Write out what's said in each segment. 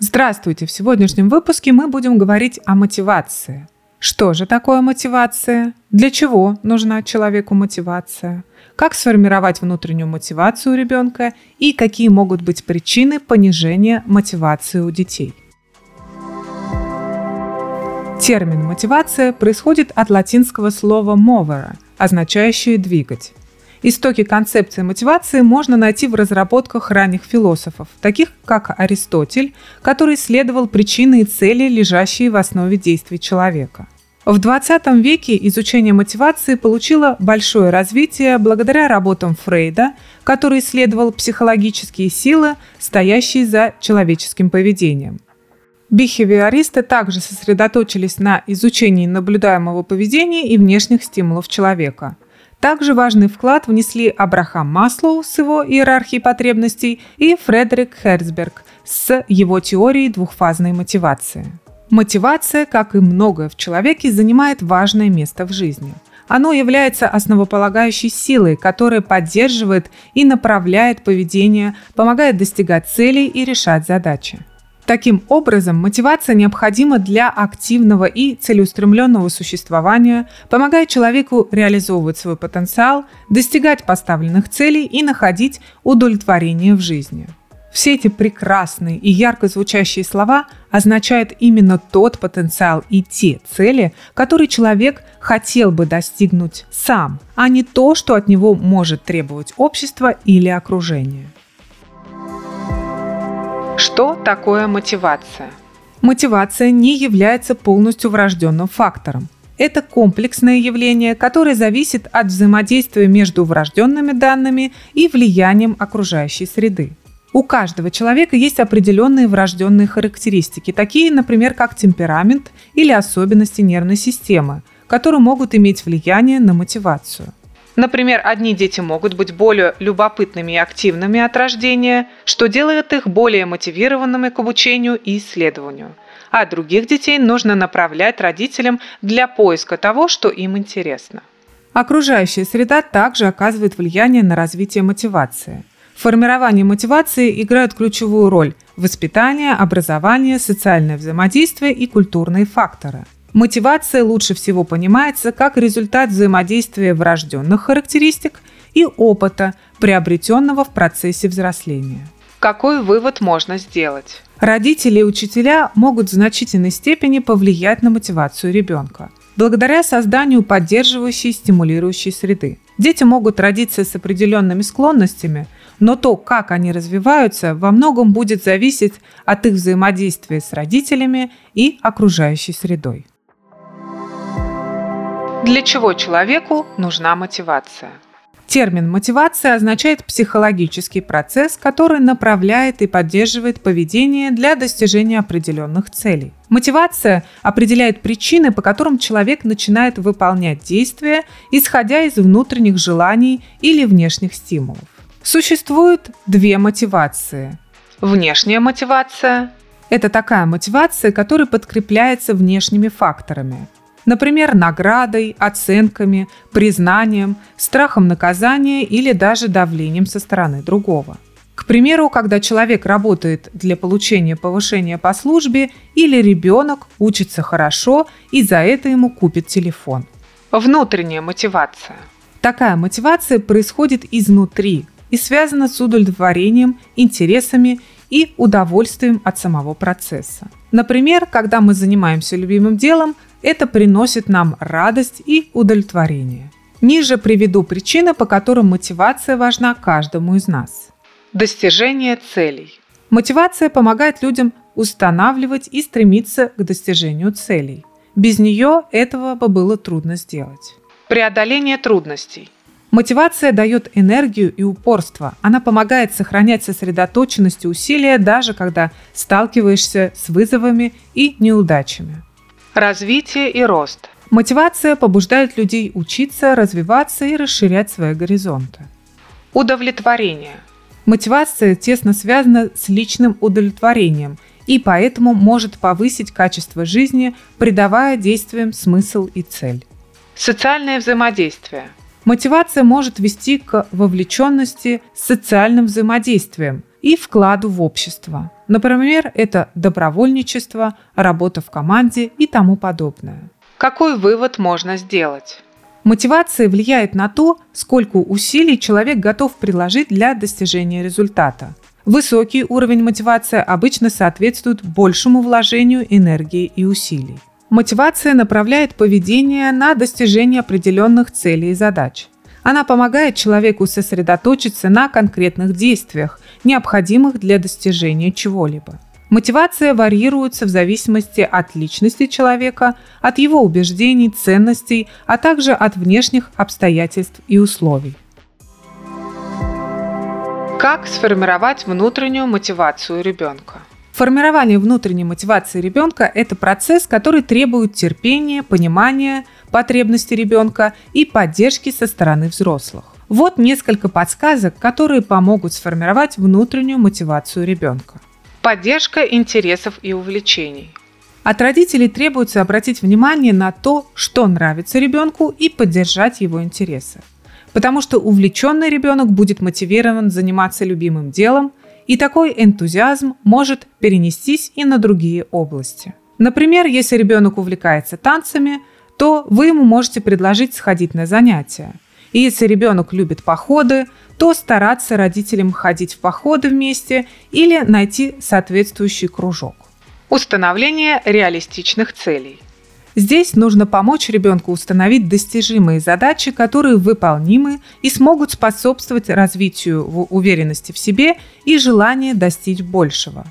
Здравствуйте! В сегодняшнем выпуске мы будем говорить о мотивации. Что же такое мотивация? Для чего нужна человеку мотивация? Как сформировать внутреннюю мотивацию у ребенка и какие могут быть причины понижения мотивации у детей? Термин «мотивация» происходит от латинского слова «movere», означающее «двигать». Истоки концепции мотивации можно найти в разработках ранних философов, таких как Аристотель, который исследовал причины и цели, лежащие в основе действий человека. В 20 веке изучение мотивации получило большое развитие благодаря работам Фрейда, который исследовал психологические силы, стоящие за человеческим поведением. Бихевиористы также сосредоточились на изучении наблюдаемого поведения и внешних стимулов человека – также важный вклад внесли Абрахам Маслоу с его иерархией потребностей и Фредерик Херцберг с его теорией двухфазной мотивации. Мотивация, как и многое в человеке, занимает важное место в жизни. Оно является основополагающей силой, которая поддерживает и направляет поведение, помогает достигать целей и решать задачи. Таким образом, мотивация необходима для активного и целеустремленного существования, помогая человеку реализовывать свой потенциал, достигать поставленных целей и находить удовлетворение в жизни. Все эти прекрасные и ярко звучащие слова означают именно тот потенциал и те цели, которые человек хотел бы достигнуть сам, а не то, что от него может требовать общество или окружение. Что такое мотивация? Мотивация не является полностью врожденным фактором. Это комплексное явление, которое зависит от взаимодействия между врожденными данными и влиянием окружающей среды. У каждого человека есть определенные врожденные характеристики, такие, например, как темперамент или особенности нервной системы, которые могут иметь влияние на мотивацию. Например, одни дети могут быть более любопытными и активными от рождения, что делает их более мотивированными к обучению и исследованию. А других детей нужно направлять родителям для поиска того, что им интересно. Окружающая среда также оказывает влияние на развитие мотивации. В формировании мотивации играют ключевую роль воспитание, образование, социальное взаимодействие и культурные факторы – Мотивация лучше всего понимается как результат взаимодействия врожденных характеристик и опыта, приобретенного в процессе взросления. Какой вывод можно сделать? Родители и учителя могут в значительной степени повлиять на мотивацию ребенка благодаря созданию поддерживающей и стимулирующей среды. Дети могут родиться с определенными склонностями, но то, как они развиваются, во многом будет зависеть от их взаимодействия с родителями и окружающей средой. Для чего человеку нужна мотивация? Термин «мотивация» означает психологический процесс, который направляет и поддерживает поведение для достижения определенных целей. Мотивация определяет причины, по которым человек начинает выполнять действия, исходя из внутренних желаний или внешних стимулов. Существует две мотивации. Внешняя мотивация – это такая мотивация, которая подкрепляется внешними факторами, Например, наградой, оценками, признанием, страхом наказания или даже давлением со стороны другого. К примеру, когда человек работает для получения повышения по службе или ребенок учится хорошо и за это ему купит телефон. Внутренняя мотивация. Такая мотивация происходит изнутри и связана с удовлетворением, интересами и удовольствием от самого процесса. Например, когда мы занимаемся любимым делом, это приносит нам радость и удовлетворение. Ниже приведу причины, по которым мотивация важна каждому из нас. Достижение целей. Мотивация помогает людям устанавливать и стремиться к достижению целей. Без нее этого бы было трудно сделать. Преодоление трудностей. Мотивация дает энергию и упорство. Она помогает сохранять сосредоточенность и усилия, даже когда сталкиваешься с вызовами и неудачами. Развитие и рост. Мотивация побуждает людей учиться, развиваться и расширять свои горизонты. Удовлетворение. Мотивация тесно связана с личным удовлетворением и поэтому может повысить качество жизни, придавая действиям смысл и цель. Социальное взаимодействие. Мотивация может вести к вовлеченности с социальным взаимодействием, и вкладу в общество. Например, это добровольничество, работа в команде и тому подобное. Какой вывод можно сделать? Мотивация влияет на то, сколько усилий человек готов приложить для достижения результата. Высокий уровень мотивации обычно соответствует большему вложению энергии и усилий. Мотивация направляет поведение на достижение определенных целей и задач. Она помогает человеку сосредоточиться на конкретных действиях, необходимых для достижения чего-либо. Мотивация варьируется в зависимости от личности человека, от его убеждений, ценностей, а также от внешних обстоятельств и условий. Как сформировать внутреннюю мотивацию ребенка? Формирование внутренней мотивации ребенка – это процесс, который требует терпения, понимания потребностей ребенка и поддержки со стороны взрослых. Вот несколько подсказок, которые помогут сформировать внутреннюю мотивацию ребенка. Поддержка интересов и увлечений. От родителей требуется обратить внимание на то, что нравится ребенку и поддержать его интересы. Потому что увлеченный ребенок будет мотивирован заниматься любимым делом, и такой энтузиазм может перенестись и на другие области. Например, если ребенок увлекается танцами, то вы ему можете предложить сходить на занятия. И если ребенок любит походы, то стараться родителям ходить в походы вместе или найти соответствующий кружок. Установление реалистичных целей. Здесь нужно помочь ребенку установить достижимые задачи, которые выполнимы и смогут способствовать развитию уверенности в себе и желания достичь большего.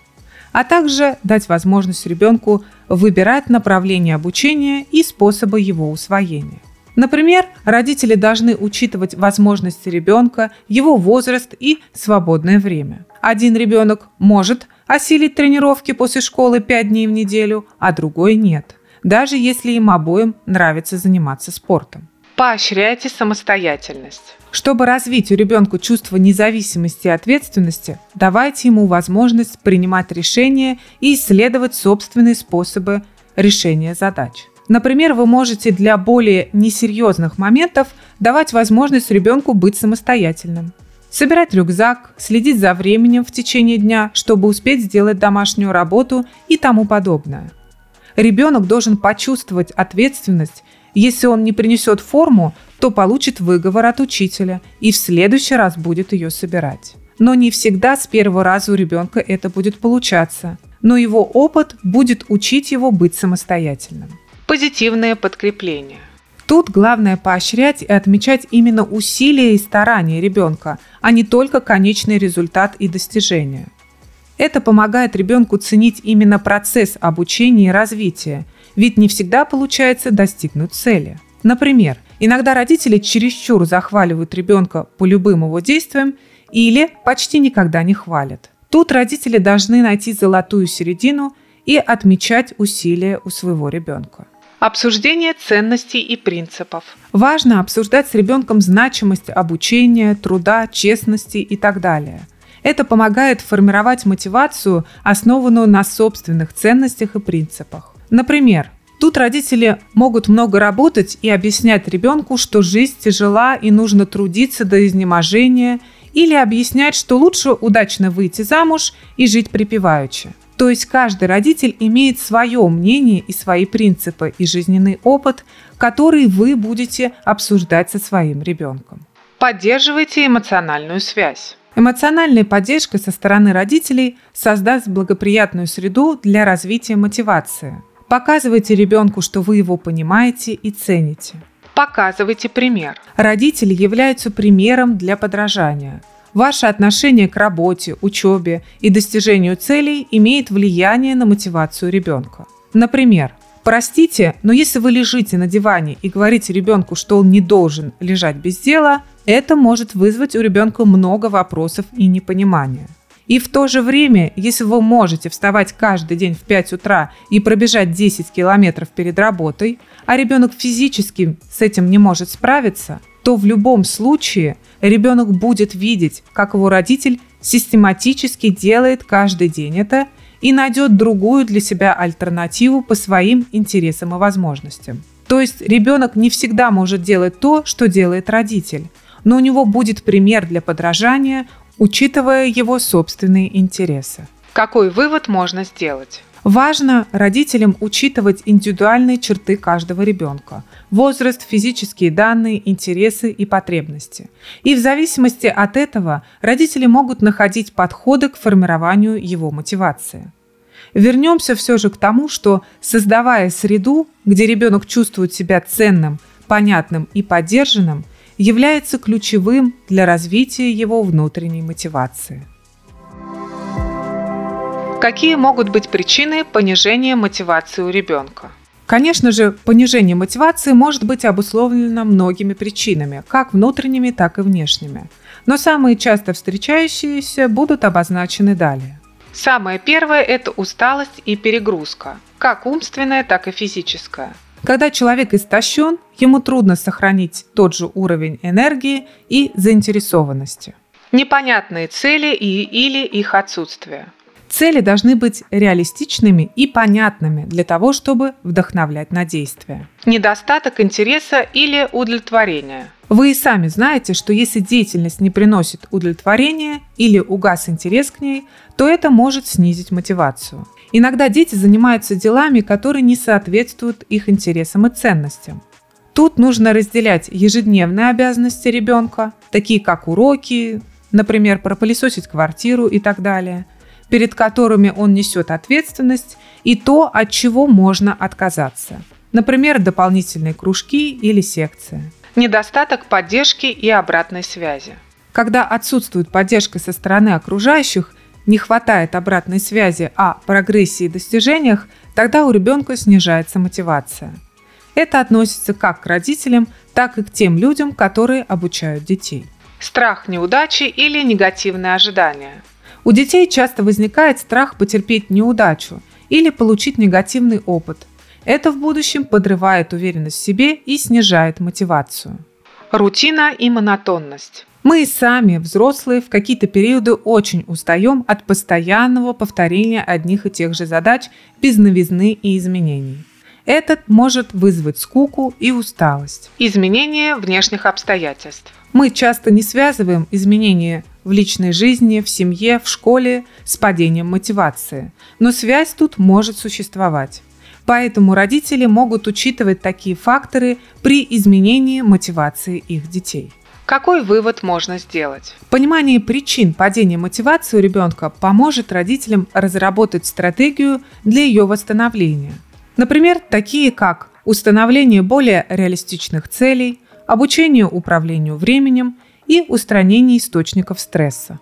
А также дать возможность ребенку выбирать направление обучения и способы его усвоения. Например, родители должны учитывать возможности ребенка, его возраст и свободное время. Один ребенок может осилить тренировки после школы 5 дней в неделю, а другой нет, даже если им обоим нравится заниматься спортом. Поощряйте самостоятельность. Чтобы развить у ребенка чувство независимости и ответственности, давайте ему возможность принимать решения и исследовать собственные способы решения задач. Например, вы можете для более несерьезных моментов давать возможность ребенку быть самостоятельным. Собирать рюкзак, следить за временем в течение дня, чтобы успеть сделать домашнюю работу и тому подобное. Ребенок должен почувствовать ответственность. Если он не принесет форму, то получит выговор от учителя и в следующий раз будет ее собирать. Но не всегда с первого раза у ребенка это будет получаться. Но его опыт будет учить его быть самостоятельным. Позитивное подкрепление. Тут главное поощрять и отмечать именно усилия и старания ребенка, а не только конечный результат и достижения. Это помогает ребенку ценить именно процесс обучения и развития, ведь не всегда получается достигнуть цели. Например, иногда родители чересчур захваливают ребенка по любым его действиям или почти никогда не хвалят. Тут родители должны найти золотую середину и отмечать усилия у своего ребенка. Обсуждение ценностей и принципов. Важно обсуждать с ребенком значимость обучения, труда, честности и так далее. Это помогает формировать мотивацию, основанную на собственных ценностях и принципах. Например, Тут родители могут много работать и объяснять ребенку, что жизнь тяжела и нужно трудиться до изнеможения, или объяснять, что лучше удачно выйти замуж и жить припеваючи. То есть каждый родитель имеет свое мнение и свои принципы и жизненный опыт, который вы будете обсуждать со своим ребенком. Поддерживайте эмоциональную связь. Эмоциональная поддержка со стороны родителей создаст благоприятную среду для развития мотивации. Показывайте ребенку, что вы его понимаете и цените. Показывайте пример. Родители являются примером для подражания – Ваше отношение к работе, учебе и достижению целей имеет влияние на мотивацию ребенка. Например, простите, но если вы лежите на диване и говорите ребенку, что он не должен лежать без дела, это может вызвать у ребенка много вопросов и непонимания. И в то же время, если вы можете вставать каждый день в 5 утра и пробежать 10 километров перед работой, а ребенок физически с этим не может справиться, то в любом случае ребенок будет видеть, как его родитель систематически делает каждый день это и найдет другую для себя альтернативу по своим интересам и возможностям. То есть ребенок не всегда может делать то, что делает родитель, но у него будет пример для подражания, учитывая его собственные интересы. Какой вывод можно сделать? Важно родителям учитывать индивидуальные черты каждого ребенка – возраст, физические данные, интересы и потребности. И в зависимости от этого родители могут находить подходы к формированию его мотивации. Вернемся все же к тому, что создавая среду, где ребенок чувствует себя ценным, понятным и поддержанным, является ключевым для развития его внутренней мотивации. Какие могут быть причины понижения мотивации у ребенка? Конечно же, понижение мотивации может быть обусловлено многими причинами, как внутренними, так и внешними. Но самые часто встречающиеся будут обозначены далее. Самое первое – это усталость и перегрузка, как умственная, так и физическая. Когда человек истощен, ему трудно сохранить тот же уровень энергии и заинтересованности. Непонятные цели и или их отсутствие. Цели должны быть реалистичными и понятными для того, чтобы вдохновлять на действия. Недостаток интереса или удовлетворения. Вы и сами знаете, что если деятельность не приносит удовлетворения или угас интерес к ней, то это может снизить мотивацию. Иногда дети занимаются делами, которые не соответствуют их интересам и ценностям. Тут нужно разделять ежедневные обязанности ребенка, такие как уроки, например, пропылесосить квартиру и так далее – перед которыми он несет ответственность, и то, от чего можно отказаться. Например, дополнительные кружки или секции. Недостаток поддержки и обратной связи. Когда отсутствует поддержка со стороны окружающих, не хватает обратной связи о прогрессе и достижениях, тогда у ребенка снижается мотивация. Это относится как к родителям, так и к тем людям, которые обучают детей. Страх неудачи или негативные ожидания – у детей часто возникает страх потерпеть неудачу или получить негативный опыт. Это в будущем подрывает уверенность в себе и снижает мотивацию. Рутина и монотонность. Мы и сами, взрослые, в какие-то периоды очень устаем от постоянного повторения одних и тех же задач без новизны и изменений. Этот может вызвать скуку и усталость. Изменение внешних обстоятельств. Мы часто не связываем изменения в личной жизни, в семье, в школе с падением мотивации. Но связь тут может существовать. Поэтому родители могут учитывать такие факторы при изменении мотивации их детей. Какой вывод можно сделать? Понимание причин падения мотивации у ребенка поможет родителям разработать стратегию для ее восстановления. Например, такие как установление более реалистичных целей, обучение управлению временем и устранение источников стресса.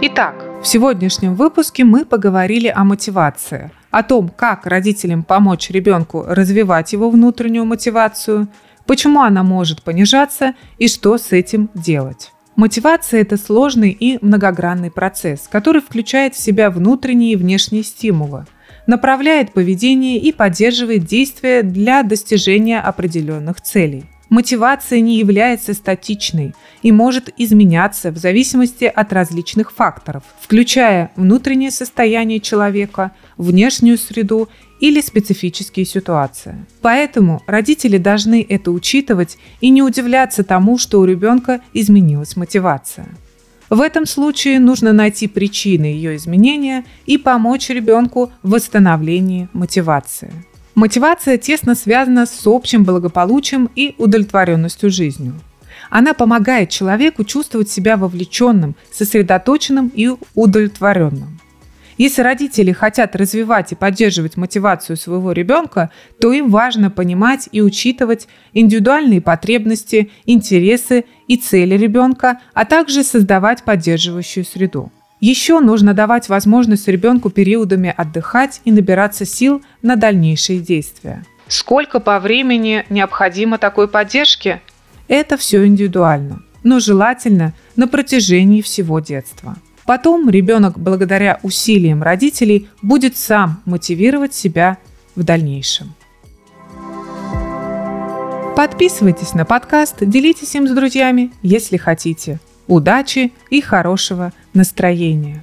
Итак, в сегодняшнем выпуске мы поговорили о мотивации, о том, как родителям помочь ребенку развивать его внутреннюю мотивацию, почему она может понижаться и что с этим делать. Мотивация – это сложный и многогранный процесс, который включает в себя внутренние и внешние стимулы – направляет поведение и поддерживает действия для достижения определенных целей. Мотивация не является статичной и может изменяться в зависимости от различных факторов, включая внутреннее состояние человека, внешнюю среду или специфические ситуации. Поэтому родители должны это учитывать и не удивляться тому, что у ребенка изменилась мотивация. В этом случае нужно найти причины ее изменения и помочь ребенку в восстановлении мотивации. Мотивация тесно связана с общим благополучием и удовлетворенностью жизнью. Она помогает человеку чувствовать себя вовлеченным, сосредоточенным и удовлетворенным. Если родители хотят развивать и поддерживать мотивацию своего ребенка, то им важно понимать и учитывать индивидуальные потребности, интересы и цели ребенка, а также создавать поддерживающую среду. Еще нужно давать возможность ребенку периодами отдыхать и набираться сил на дальнейшие действия. Сколько по времени необходимо такой поддержки? Это все индивидуально, но желательно на протяжении всего детства. Потом ребенок благодаря усилиям родителей будет сам мотивировать себя в дальнейшем. Подписывайтесь на подкаст, делитесь им с друзьями, если хотите. Удачи и хорошего настроения!